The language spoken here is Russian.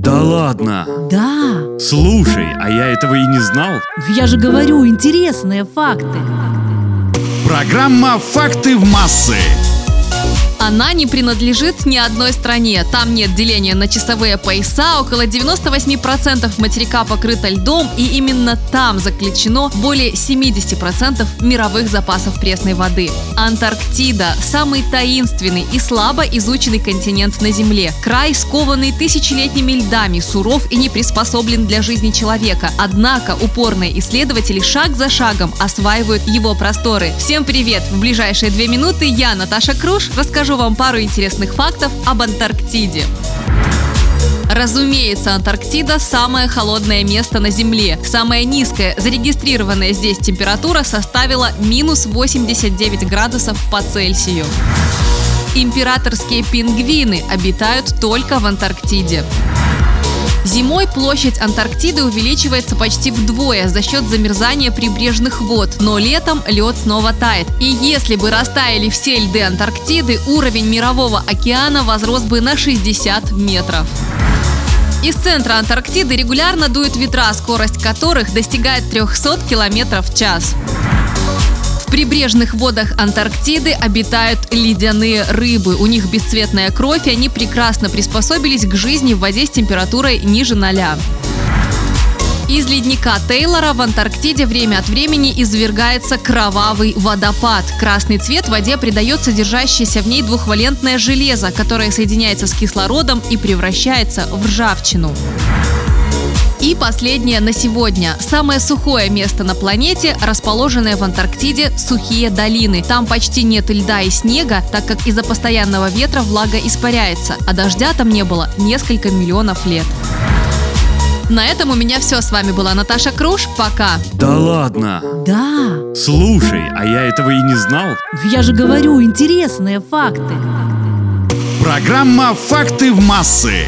Да ладно. Да, Слушай, а я этого и не знал. я же говорю, интересные факты. Программа «Факты в массы». Она не принадлежит ни одной стране. Там нет деления на часовые пояса, около 98% материка покрыто льдом, и именно там заключено более 70% мировых запасов пресной воды. Антарктида – самый таинственный и слабо изученный континент на Земле. Край, скованный тысячелетними льдами, суров и не приспособлен для жизни человека. Однако упорные исследователи шаг за шагом осваивают его просторы. Всем привет! В ближайшие две минуты я, Наташа Круш, расскажу вам пару интересных фактов об Антарктиде. Разумеется, Антарктида – самое холодное место на Земле. Самая низкая зарегистрированная здесь температура составила минус 89 градусов по Цельсию. Императорские пингвины обитают только в Антарктиде. Зимой площадь Антарктиды увеличивается почти вдвое за счет замерзания прибрежных вод, но летом лед снова тает. И если бы растаяли все льды Антарктиды, уровень мирового океана возрос бы на 60 метров. Из центра Антарктиды регулярно дуют ветра, скорость которых достигает 300 км в час. В прибрежных водах Антарктиды обитают ледяные рыбы. У них бесцветная кровь, и они прекрасно приспособились к жизни в воде с температурой ниже ноля. Из ледника Тейлора в Антарктиде время от времени извергается кровавый водопад. Красный цвет воде придает содержащееся в ней двухвалентное железо, которое соединяется с кислородом и превращается в ржавчину. И последнее на сегодня. Самое сухое место на планете, расположенное в Антарктиде, сухие долины. Там почти нет льда и снега, так как из-за постоянного ветра влага испаряется, а дождя там не было несколько миллионов лет. На этом у меня все. С вами была Наташа Круш. Пока. Да ладно. Да, Слушай, а я этого и не знал. я же говорю, интересные факты. Программа «Факты в массы».